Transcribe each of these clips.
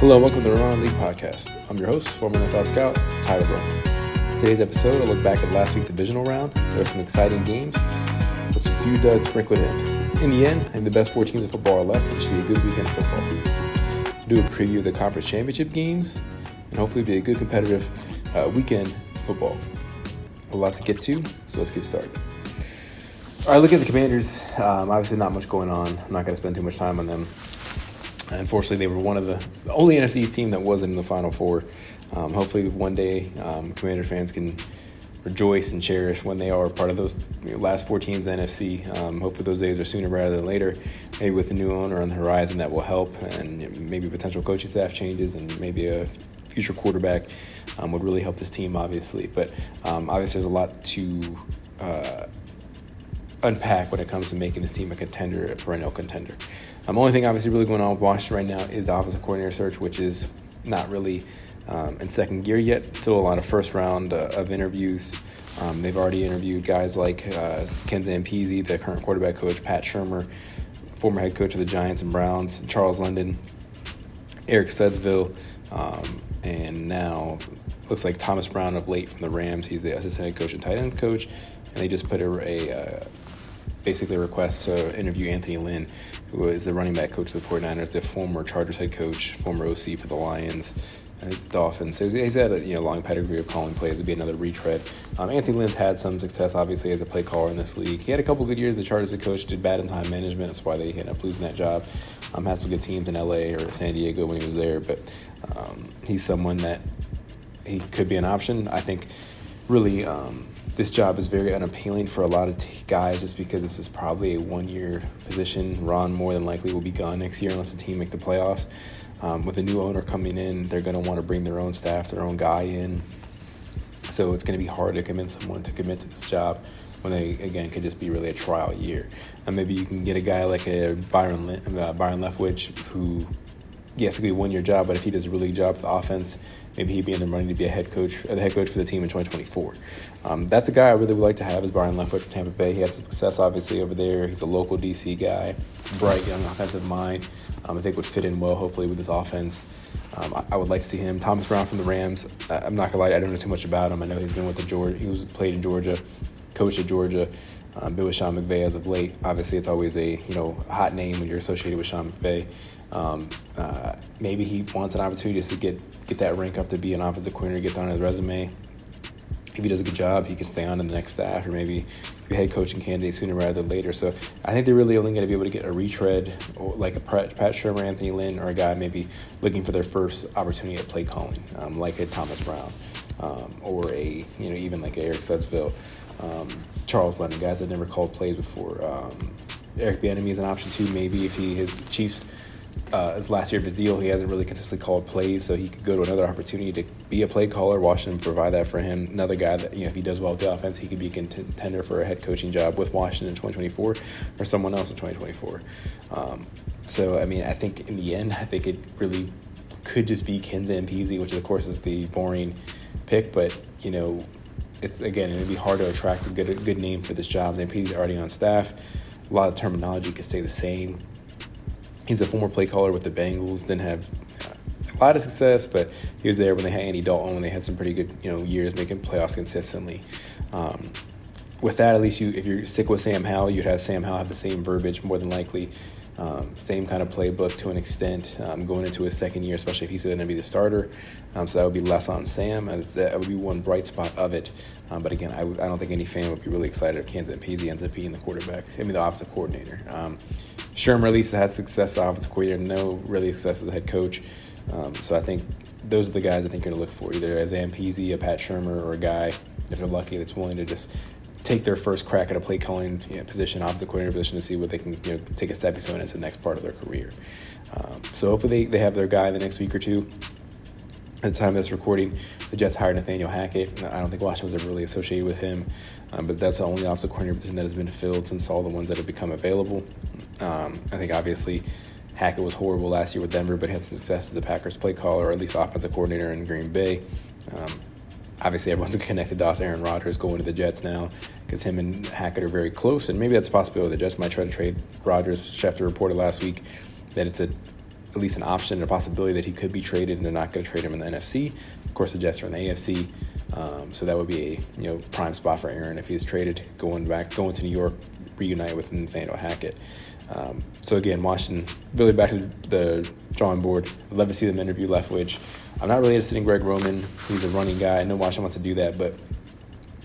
Hello, welcome to the Run On League podcast. I'm your host, former NFL scout, Tyler Brown. Today's episode, I'll look back at last week's divisional round. There are some exciting games, with some few duds sprinkled in. In the end, I have the best four teams of football are left, and it should be a good weekend of football. Do a preview of the conference championship games, and hopefully be a good competitive uh, weekend football. A lot to get to, so let's get started. All right, look at the Commanders. Um, obviously, not much going on. I'm not going to spend too much time on them. Unfortunately, they were one of the, the only NFC East team that wasn't in the Final Four. Um, hopefully, one day, um, Commander fans can rejoice and cherish when they are part of those you know, last four teams NFC. Um, hopefully, those days are sooner rather than later. Maybe with a new owner on the horizon, that will help, and maybe potential coaching staff changes, and maybe a future quarterback um, would really help this team, obviously. But um, obviously, there's a lot to. Uh, unpack when it comes to making this team a contender, a perennial contender. Um, only thing obviously really going on with Washington right now is the offensive coordinator search, which is not really um, in second gear yet. Still a lot of first round uh, of interviews. Um, they've already interviewed guys like uh, Ken Zampese, the current quarterback coach, Pat Shurmur, former head coach of the Giants and Browns, Charles London, Eric Studesville, um, and now looks like Thomas Brown of late from the Rams. He's the assistant head coach and tight end coach, and they just put a, a uh, basically a request to interview Anthony Lynn, who is the running back coach of the 49ers, the former Chargers head coach, former OC for the Lions, and the Dolphins. So he's had a you know, long pedigree of calling plays to be another retread. Um, Anthony Lynn's had some success, obviously, as a play caller in this league. He had a couple good years. The Chargers head coach did bad in time management. That's why they ended up losing that job. Um, had some good teams in LA or San Diego when he was there, but um, he's someone that he could be an option. I think really um, this job is very unappealing for a lot of t- guys just because this is probably a one year position. Ron more than likely will be gone next year unless the team make the playoffs. Um, with a new owner coming in, they're going to want to bring their own staff, their own guy in. So it's going to be hard to convince someone to commit to this job when they again could just be really a trial year. And maybe you can get a guy like a Byron uh, Byron Leftwich who yes, it could be one year job, but if he does a really good job with the offense, maybe he'd be in the running to be a head coach, uh, the head coach for the team in 2024. Um, that's a guy I really would like to have is Byron Leftwich from Tampa Bay. He had success obviously over there. He's a local DC guy, bright young offensive mind. Um, I think would fit in well hopefully with this offense. Um, I, I, would like to see him. Thomas Brown from the Rams. I, I'm not gonna lie, I don't know too much about him. I know he's been with the Georgia. He was played in Georgia, coached at Georgia. Um, been with Sean McVay as of late. Obviously, it's always a you know hot name when you're associated with Sean McVay. Um, uh, maybe he wants an opportunity to get get that rank up to be an offensive coordinator, get that on his resume. If he does a good job, he can stay on to the next staff, or maybe be head coaching candidate sooner rather than later. So I think they're really only going to be able to get a retread, like a Pat Shurmur, Anthony Lynn, or a guy maybe looking for their first opportunity at play calling, um, like a Thomas Brown, um, or a you know even like a Eric Studesville, um, Charles London, guys that never called plays before. Um, Eric Bieniemy is an option too, maybe if he his Chiefs uh, his last year of his deal, he hasn't really consistently called plays, so he could go to another opportunity to be a play caller. Washington provide that for him. Another guy that you know, if he does well with the offense, he could be a contender for a head coaching job with Washington in 2024 or someone else in 2024. Um, so I mean, I think in the end, I think it really could just be Ken Zampese, which of course is the boring pick, but you know, it's again it'd be hard to attract a good a good name for this job. Zampese's already on staff. A lot of terminology could stay the same he's a former play caller with the Bengals. Didn't have a lot of success, but he was there when they had Andy Dalton. When they had some pretty good you know years making playoffs consistently. Um, with that, at least you if you're sick with Sam Howell, you'd have Sam Howell have the same verbiage more than likely. Um, same kind of playbook to an extent um, going into his second year, especially if he's going to be the starter. Um, so that would be less on Sam. and That would be one bright spot of it. Um, but again, I don't think any fan would be really excited if Kansas Zampese ends up being the quarterback. I mean, the offensive coordinator. Um, Shurmur at least had success as offensive coordinator, no really success as a head coach. Um, so I think those are the guys I think you're going to look for, either as Zampese, a Pat Shurmur, or a guy, if they're lucky, that's willing to just take their first crack at a play calling you know, position, offensive coordinator position, to see what they can you know, take a stepping stone into the next part of their career. Um, so hopefully they, they have their guy in the next week or two. At the time of this recording, the Jets hired Nathaniel Hackett. I don't think Washington was ever really associated with him, um, but that's the only offensive coordinator position that has been filled since all the ones that have become available. Um, I think obviously Hackett was horrible last year with Denver, but had some success as the Packers play caller, or at least offensive coordinator in Green Bay. Um, obviously, everyone's connected to us. Aaron Rodgers going to the Jets now because him and Hackett are very close, and maybe that's a possibility. The Jets might try to trade Rodgers. Schefter reported last week that it's a at least an option, and a possibility that he could be traded, and they're not going to trade him in the NFC. Of course, the Jets are in the AFC, um, so that would be a you know prime spot for Aaron if he's traded, going back, going to New York, reunite with Nathaniel Hackett. Um, so again, Washington really back to the drawing board. I'd love to see them interview Leftwich. I'm not really interested in Greg Roman. He's a running guy. I know Washington wants to do that, but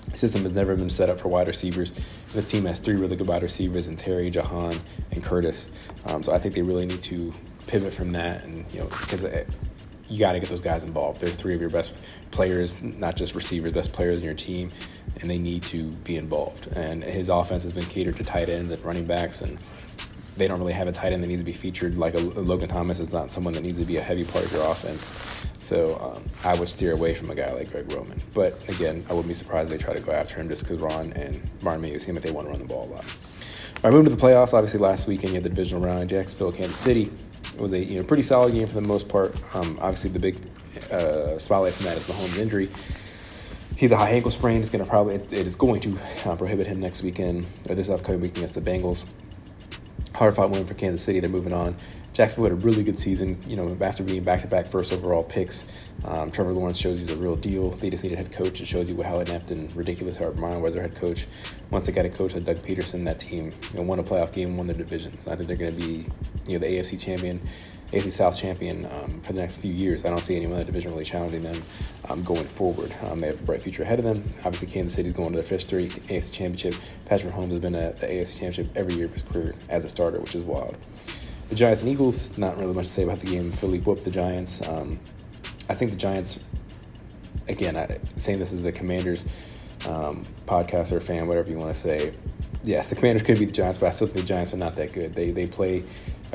the system has never been set up for wide receivers. This team has three really good wide receivers in Terry, Jahan, and Curtis. Um, so I think they really need to pivot from that, and you know, because uh, you got to get those guys involved. They're three of your best players, not just receivers, best players in your team, and they need to be involved. And his offense has been catered to tight ends and running backs, and they don't really have a tight end that needs to be featured like a, a Logan Thomas is not someone that needs to be a heavy part of your offense. So um, I would steer away from a guy like Greg Roman. But again, I wouldn't be surprised if they try to go after him just because Ron and Martin may seem like they want to run the ball a lot. Right, moving to the playoffs. Obviously, last weekend you had the divisional round, Jacksonville, Kansas City. It was a you know pretty solid game for the most part. Um, obviously, the big uh, spotlight from that is Mahomes' injury. He's a high ankle sprain. It's going to probably it is going to uh, prohibit him next weekend or this upcoming week against the Bengals. Hard fought win for Kansas City. They're moving on. Jacksonville had a really good season, you know, after being back to back first overall picks. Um, Trevor Lawrence shows he's a real deal. They just need a head coach. It shows you how inept and ridiculous Urban Meyer was their head coach. Once they got a coach like Doug Pederson, that team you know, won a playoff game, won their division. I think they're going to be, you know, the AFC champion, AFC South champion um, for the next few years. I don't see anyone in the division really challenging them um, going forward. Um, they have a bright future ahead of them. Obviously, Kansas City's going to their first three AFC championship. Patrick Mahomes has been at the AFC championship every year of his career as a starter, which is wild. The Giants and Eagles, not really much to say about the game. Philly whooped the Giants. Um, I think the Giants, again, I, saying this as a Commanders um, podcast or fan, whatever you want to say, yes, the Commanders could beat the Giants, but I still think the Giants are not that good. They they play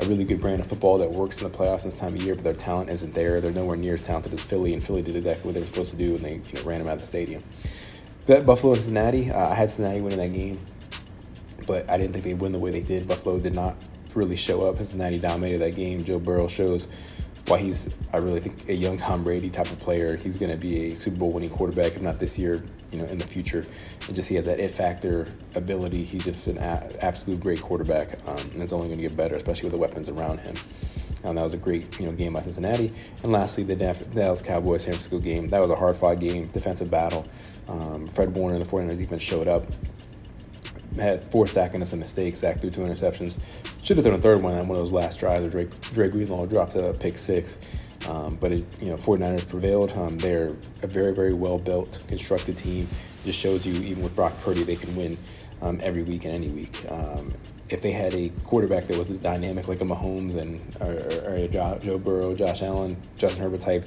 a really good brand of football that works in the playoffs this time of year, but their talent isn't there. They're nowhere near as talented as Philly, and Philly did exactly what they were supposed to do, and they you know, ran them out of the stadium. Bet Buffalo and Cincinnati. Uh, I had Cincinnati winning that game, but I didn't think they'd win the way they did. Buffalo did not really show up. Cincinnati dominated that game. Joe Burrow shows why he's, I really think, a young Tom Brady type of player. He's going to be a Super Bowl winning quarterback, if not this year, you know, in the future. And just he has that it factor ability. He's just an a- absolute great quarterback, um, and it's only going to get better, especially with the weapons around him. Um, that was a great, you know, game by Cincinnati. And lastly, the Dallas Cowboys San Francisco game. That was a hard-fought game, defensive battle. Um, Fred Warner and the 49ers defense showed up had four stacking us a mistake. Dak through two interceptions. Should have thrown a third one on one of those last drives where Drake, Dre Greenlaw dropped a pick six. Um, but, it, you know, 49ers prevailed. Um, they're a very, very well-built, constructed team. It just shows you, even with Brock Purdy, they can win um, every week and any week. Um, if they had a quarterback that was dynamic like a Mahomes and or, or a Joe Burrow, Josh Allen, Justin Herbert type,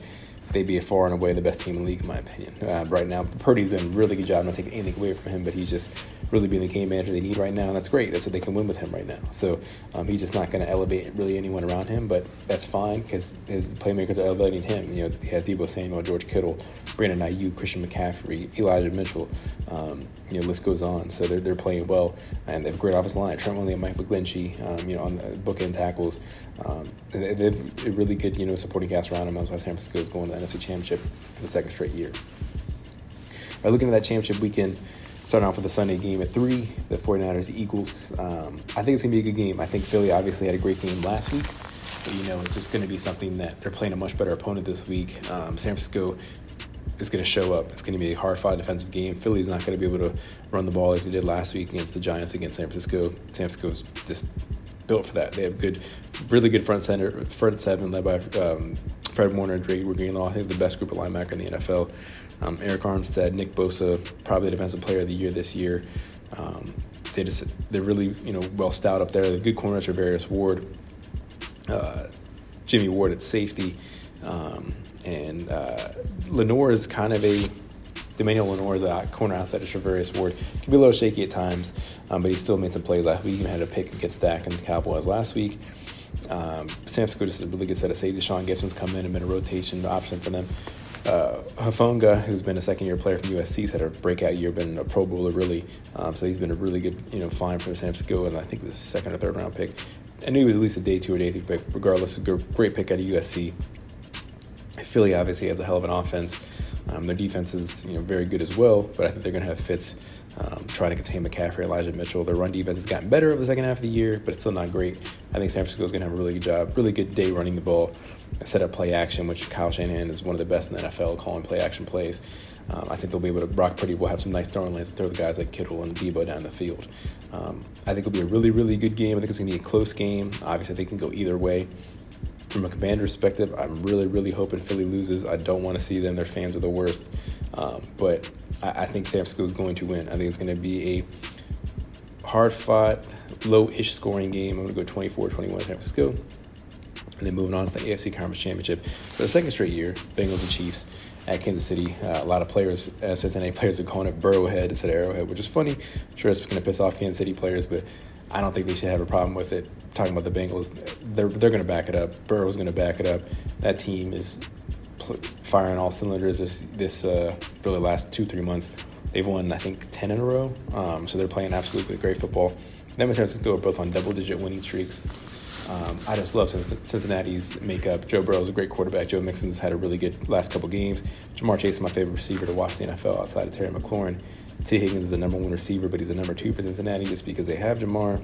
they'd be far and away the best team in the league, in my opinion. Uh, right now, Purdy's done a really good job. I'm not taking anything away from him, but he's just really being the game manager they need right now, and that's great. That's what they can win with him right now. So um, he's just not going to elevate really anyone around him, but that's fine because his playmakers are elevating him. You know, he has Deebo Samuel, George Kittle, Brandon Aiyuk, Christian McCaffrey, Elijah Mitchell. Um, you know, list goes on. So they're, they're playing well, and they have a great offensive line. Trent Williams, Mike McGlinchey, um, you know, on the bookend tackles. Um, they, have a really good, you know, supporting cast around them. That's why San Francisco is going the NFC Championship for the second straight year. By looking at that championship weekend, starting off with the Sunday game at 3, the 49ers, the Eagles. Um, I think it's going to be a good game. I think Philly obviously had a great game last week. But, you know, it's just going to be something that they're playing a much better opponent this week. Um, San Francisco is going to show up. It's going to be a hard fought defensive game. Philly's not going to be able to run the ball like they did last week against the Giants against San Francisco. San Francisco's just built for that. They have good, really good front center, front seven led by um, Fred Warner and Dre Greenlaw. I think the best group of linebacker in the NFL. Um, Arik Armstead, Nick Bosa, probably the defensive player of the year this year. Um, they just they're really you know well stout up there. The good corners are Charvarius Ward, uh, Jimmy Ward at safety. Um, and uh, Lenoir is kind of a Emmanuel Lenoir, the corner outside of Charvarius Ward, can be a little shaky at times, um, but he still made some plays last week. He had a pick against Dak and the Cowboys last week. Um, Francisco just a really good set of safeties. Sean Gipson's come in and been a rotation option for them. Uh, Hufanga, who's been a second-year player from USC, had a breakout year, been a Pro Bowler really. Um, so he's been a really good, you know, find for San Francisco, and I think it was a second or third round pick. I knew he was at least a day two or day three pick. Regardless, a great pick out of USC. Philly obviously has a hell of an offense. Um, their defense is you know very good as well, but I think they're going to have fits um, trying to contain McCaffrey, Elijah Mitchell. Their run defense has gotten better over the second half of the year, but it's still not great. I think San Francisco is going to have a really good job, really good day running the ball, set up play action, which Kyle Shanahan is one of the best in the NFL calling play action plays. Um, I think they'll be able to. Brock Purdy will have some nice throwing lanes to throw the guys like Kittle and Deebo down the field. Um, I think it'll be a really, really good game. I think it's going to be a close game. Obviously, they can go either way from a commander perspective, I'm really, really hoping Philly loses. I don't want to see them. Their fans are the worst. Um, but I, I, think San Francisco is going to win. I think it's going to be a hard fought, low ish scoring game. I'm going to go 24 21 San Francisco. And then moving on to the AFC Conference Championship. For the second straight year, Bengals and Chiefs at Kansas City. Uh, a lot of players, uh, Cincinnati players, are calling it Burrowhead instead of Arrowhead, which is funny. I'm sure it's going to piss off Kansas City players, but I don't think they should have a problem with it. Talking about the Bengals, they're they're going to back it up. Burrow's going to back it up. That team is firing all cylinders this this uh, the last two three months. They've won I think ten in a row, um, so they're playing absolutely great football. Them and San Francisco are both on double digit winning streaks. Um, I just love Cincinnati's makeup. Joe Burrow is a great quarterback. Joe Mixon's had a really good last couple games. Ja'Marr Chase is my favorite receiver to watch the NFL outside of Terry McLaurin. Tee Higgins is the number one receiver, but he's the number two for Cincinnati just because they have Ja'Marr.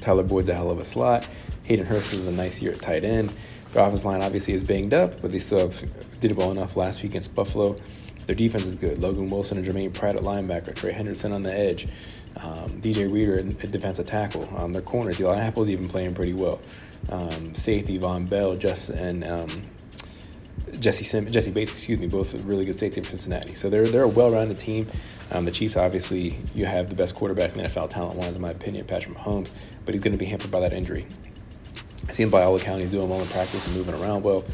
Tyler Boyd's a hell of a slot. Hayden Hurst is a nice year at tight end. Their offense line obviously is banged up, but they still have, did well enough last week against Buffalo. Their defense is good. Logan Wilson and Jermaine Pratt at linebacker, Trey Hendrickson on the edge, um, DJ Reader at defensive tackle. Um, their corner, Eli Apple's even playing pretty well. Um, safety Vonn Bell, just and um, Jesse Sim- Jessie Bates, excuse me, both really good safety from Cincinnati. So they're they're a well-rounded team. Um, the Chiefs, obviously, you have the best quarterback in the NFL talent-wise, in my opinion, Patrick Mahomes, but he's going to be hampered by that injury. I see him by all accounts, he's doing well in practice and moving around well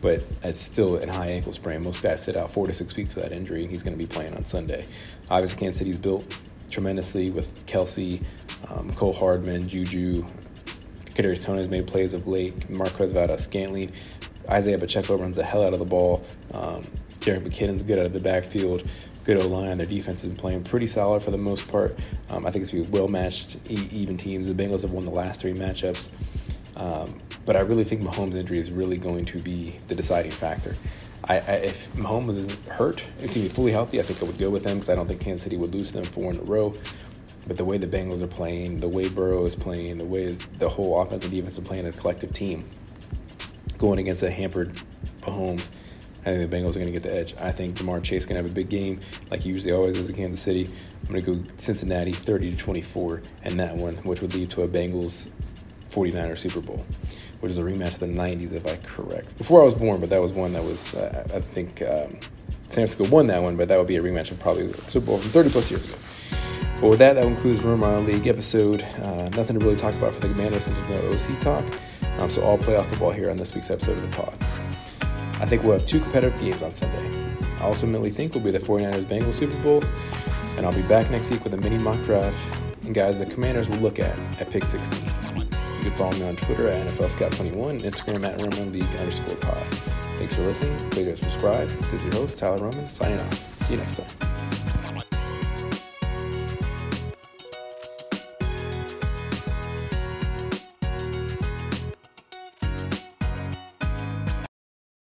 but it's still a high ankle sprain. Most guys sit out four to six weeks with that injury, and he's going to be playing on Sunday. Obviously, Kansas City's built tremendously with Kelce, um, Cole Hardman, Juju. Kadarius Toney has made plays of late. Marquez Valdes-Scantling. Isaiah Pacheco runs the hell out of the ball. Um, Jerick McKinnon's good out of the backfield. Good O line. Their defense been playing pretty solid for the most part. Um, I think it's be well matched, even teams. The Bengals have won the last three matchups. Um, but I really think Mahomes' injury is really going to be the deciding factor. I, I, if Mahomes is hurt, is he fully healthy, I think I would go with them because I don't think Kansas City would lose them four in a row. But the way the Bengals are playing, the way Burrow is playing, the way is the whole offense and defense are playing as a collective team, going against a hampered Mahomes, I think the Bengals are going to get the edge. I think Ja'Marr Chase is going to have a big game, like he usually always is in Kansas City. I'm going to go Cincinnati 30 to 24 and that one, which would lead to a Bengals 49er Super Bowl, which is a rematch of the 90s, if I correct. Before I was born, but that was one that was, uh, I think, um, San Francisco won that one, but that would be a rematch of probably Super Bowl from 30 plus years ago. But with that, that concludes Room Around League episode. Uh, nothing to really talk about for the Commanders since there's no OC talk. Um, so all playoff football here on this week's episode of the pod. I think we'll have two competitive games on Sunday. I ultimately think will be the 49ers Bengals Super Bowl, and I'll be back next week with a mini mock draft and guys the Commanders will look at at pick 16 can follow me on Twitter at NFL Scout21 and Instagram at Roman League underscore pod. Thanks for listening. Please subscribe. This is your host, Tyler Roman, signing off. See you next time.